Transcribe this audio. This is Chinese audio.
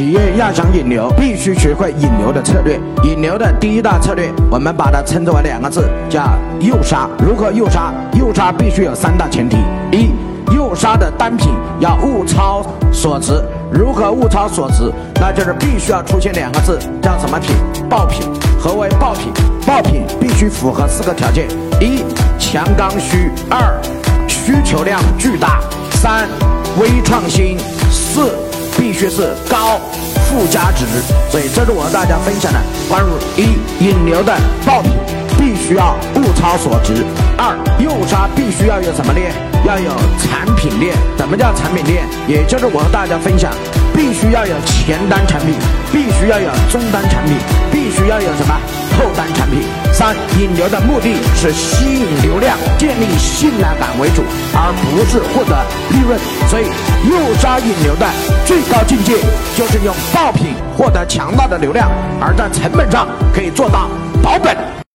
企业要想引流，必须学会引流的策略。引流的第一大策略，我们把它称之为两个字，叫诱杀。如何诱杀？诱杀必须有三大前提：一，诱杀的单品要物超所值。如何物超所值？那就是必须要出现两个字，叫什么品？爆品。何为爆品？爆品必须符合四个条件：一，强刚需；二，需求量巨大；三，微创新；四，必须是高附加值。所以这是我和大家分享的关于一引流的爆品，必须要物超所值；二，诱杀必须要有什么链？要有产品链。什么叫产品链？也就是我和大家分享，必须要有前端产品，必须要有中端产品，必须要有什么后单产品。三，引流的目的是吸引流量，建立信赖感为主，而不是获得利润。所以，诱杀引流的最高境界就是用爆品获得强大的流量，而在成本上可以做到保本。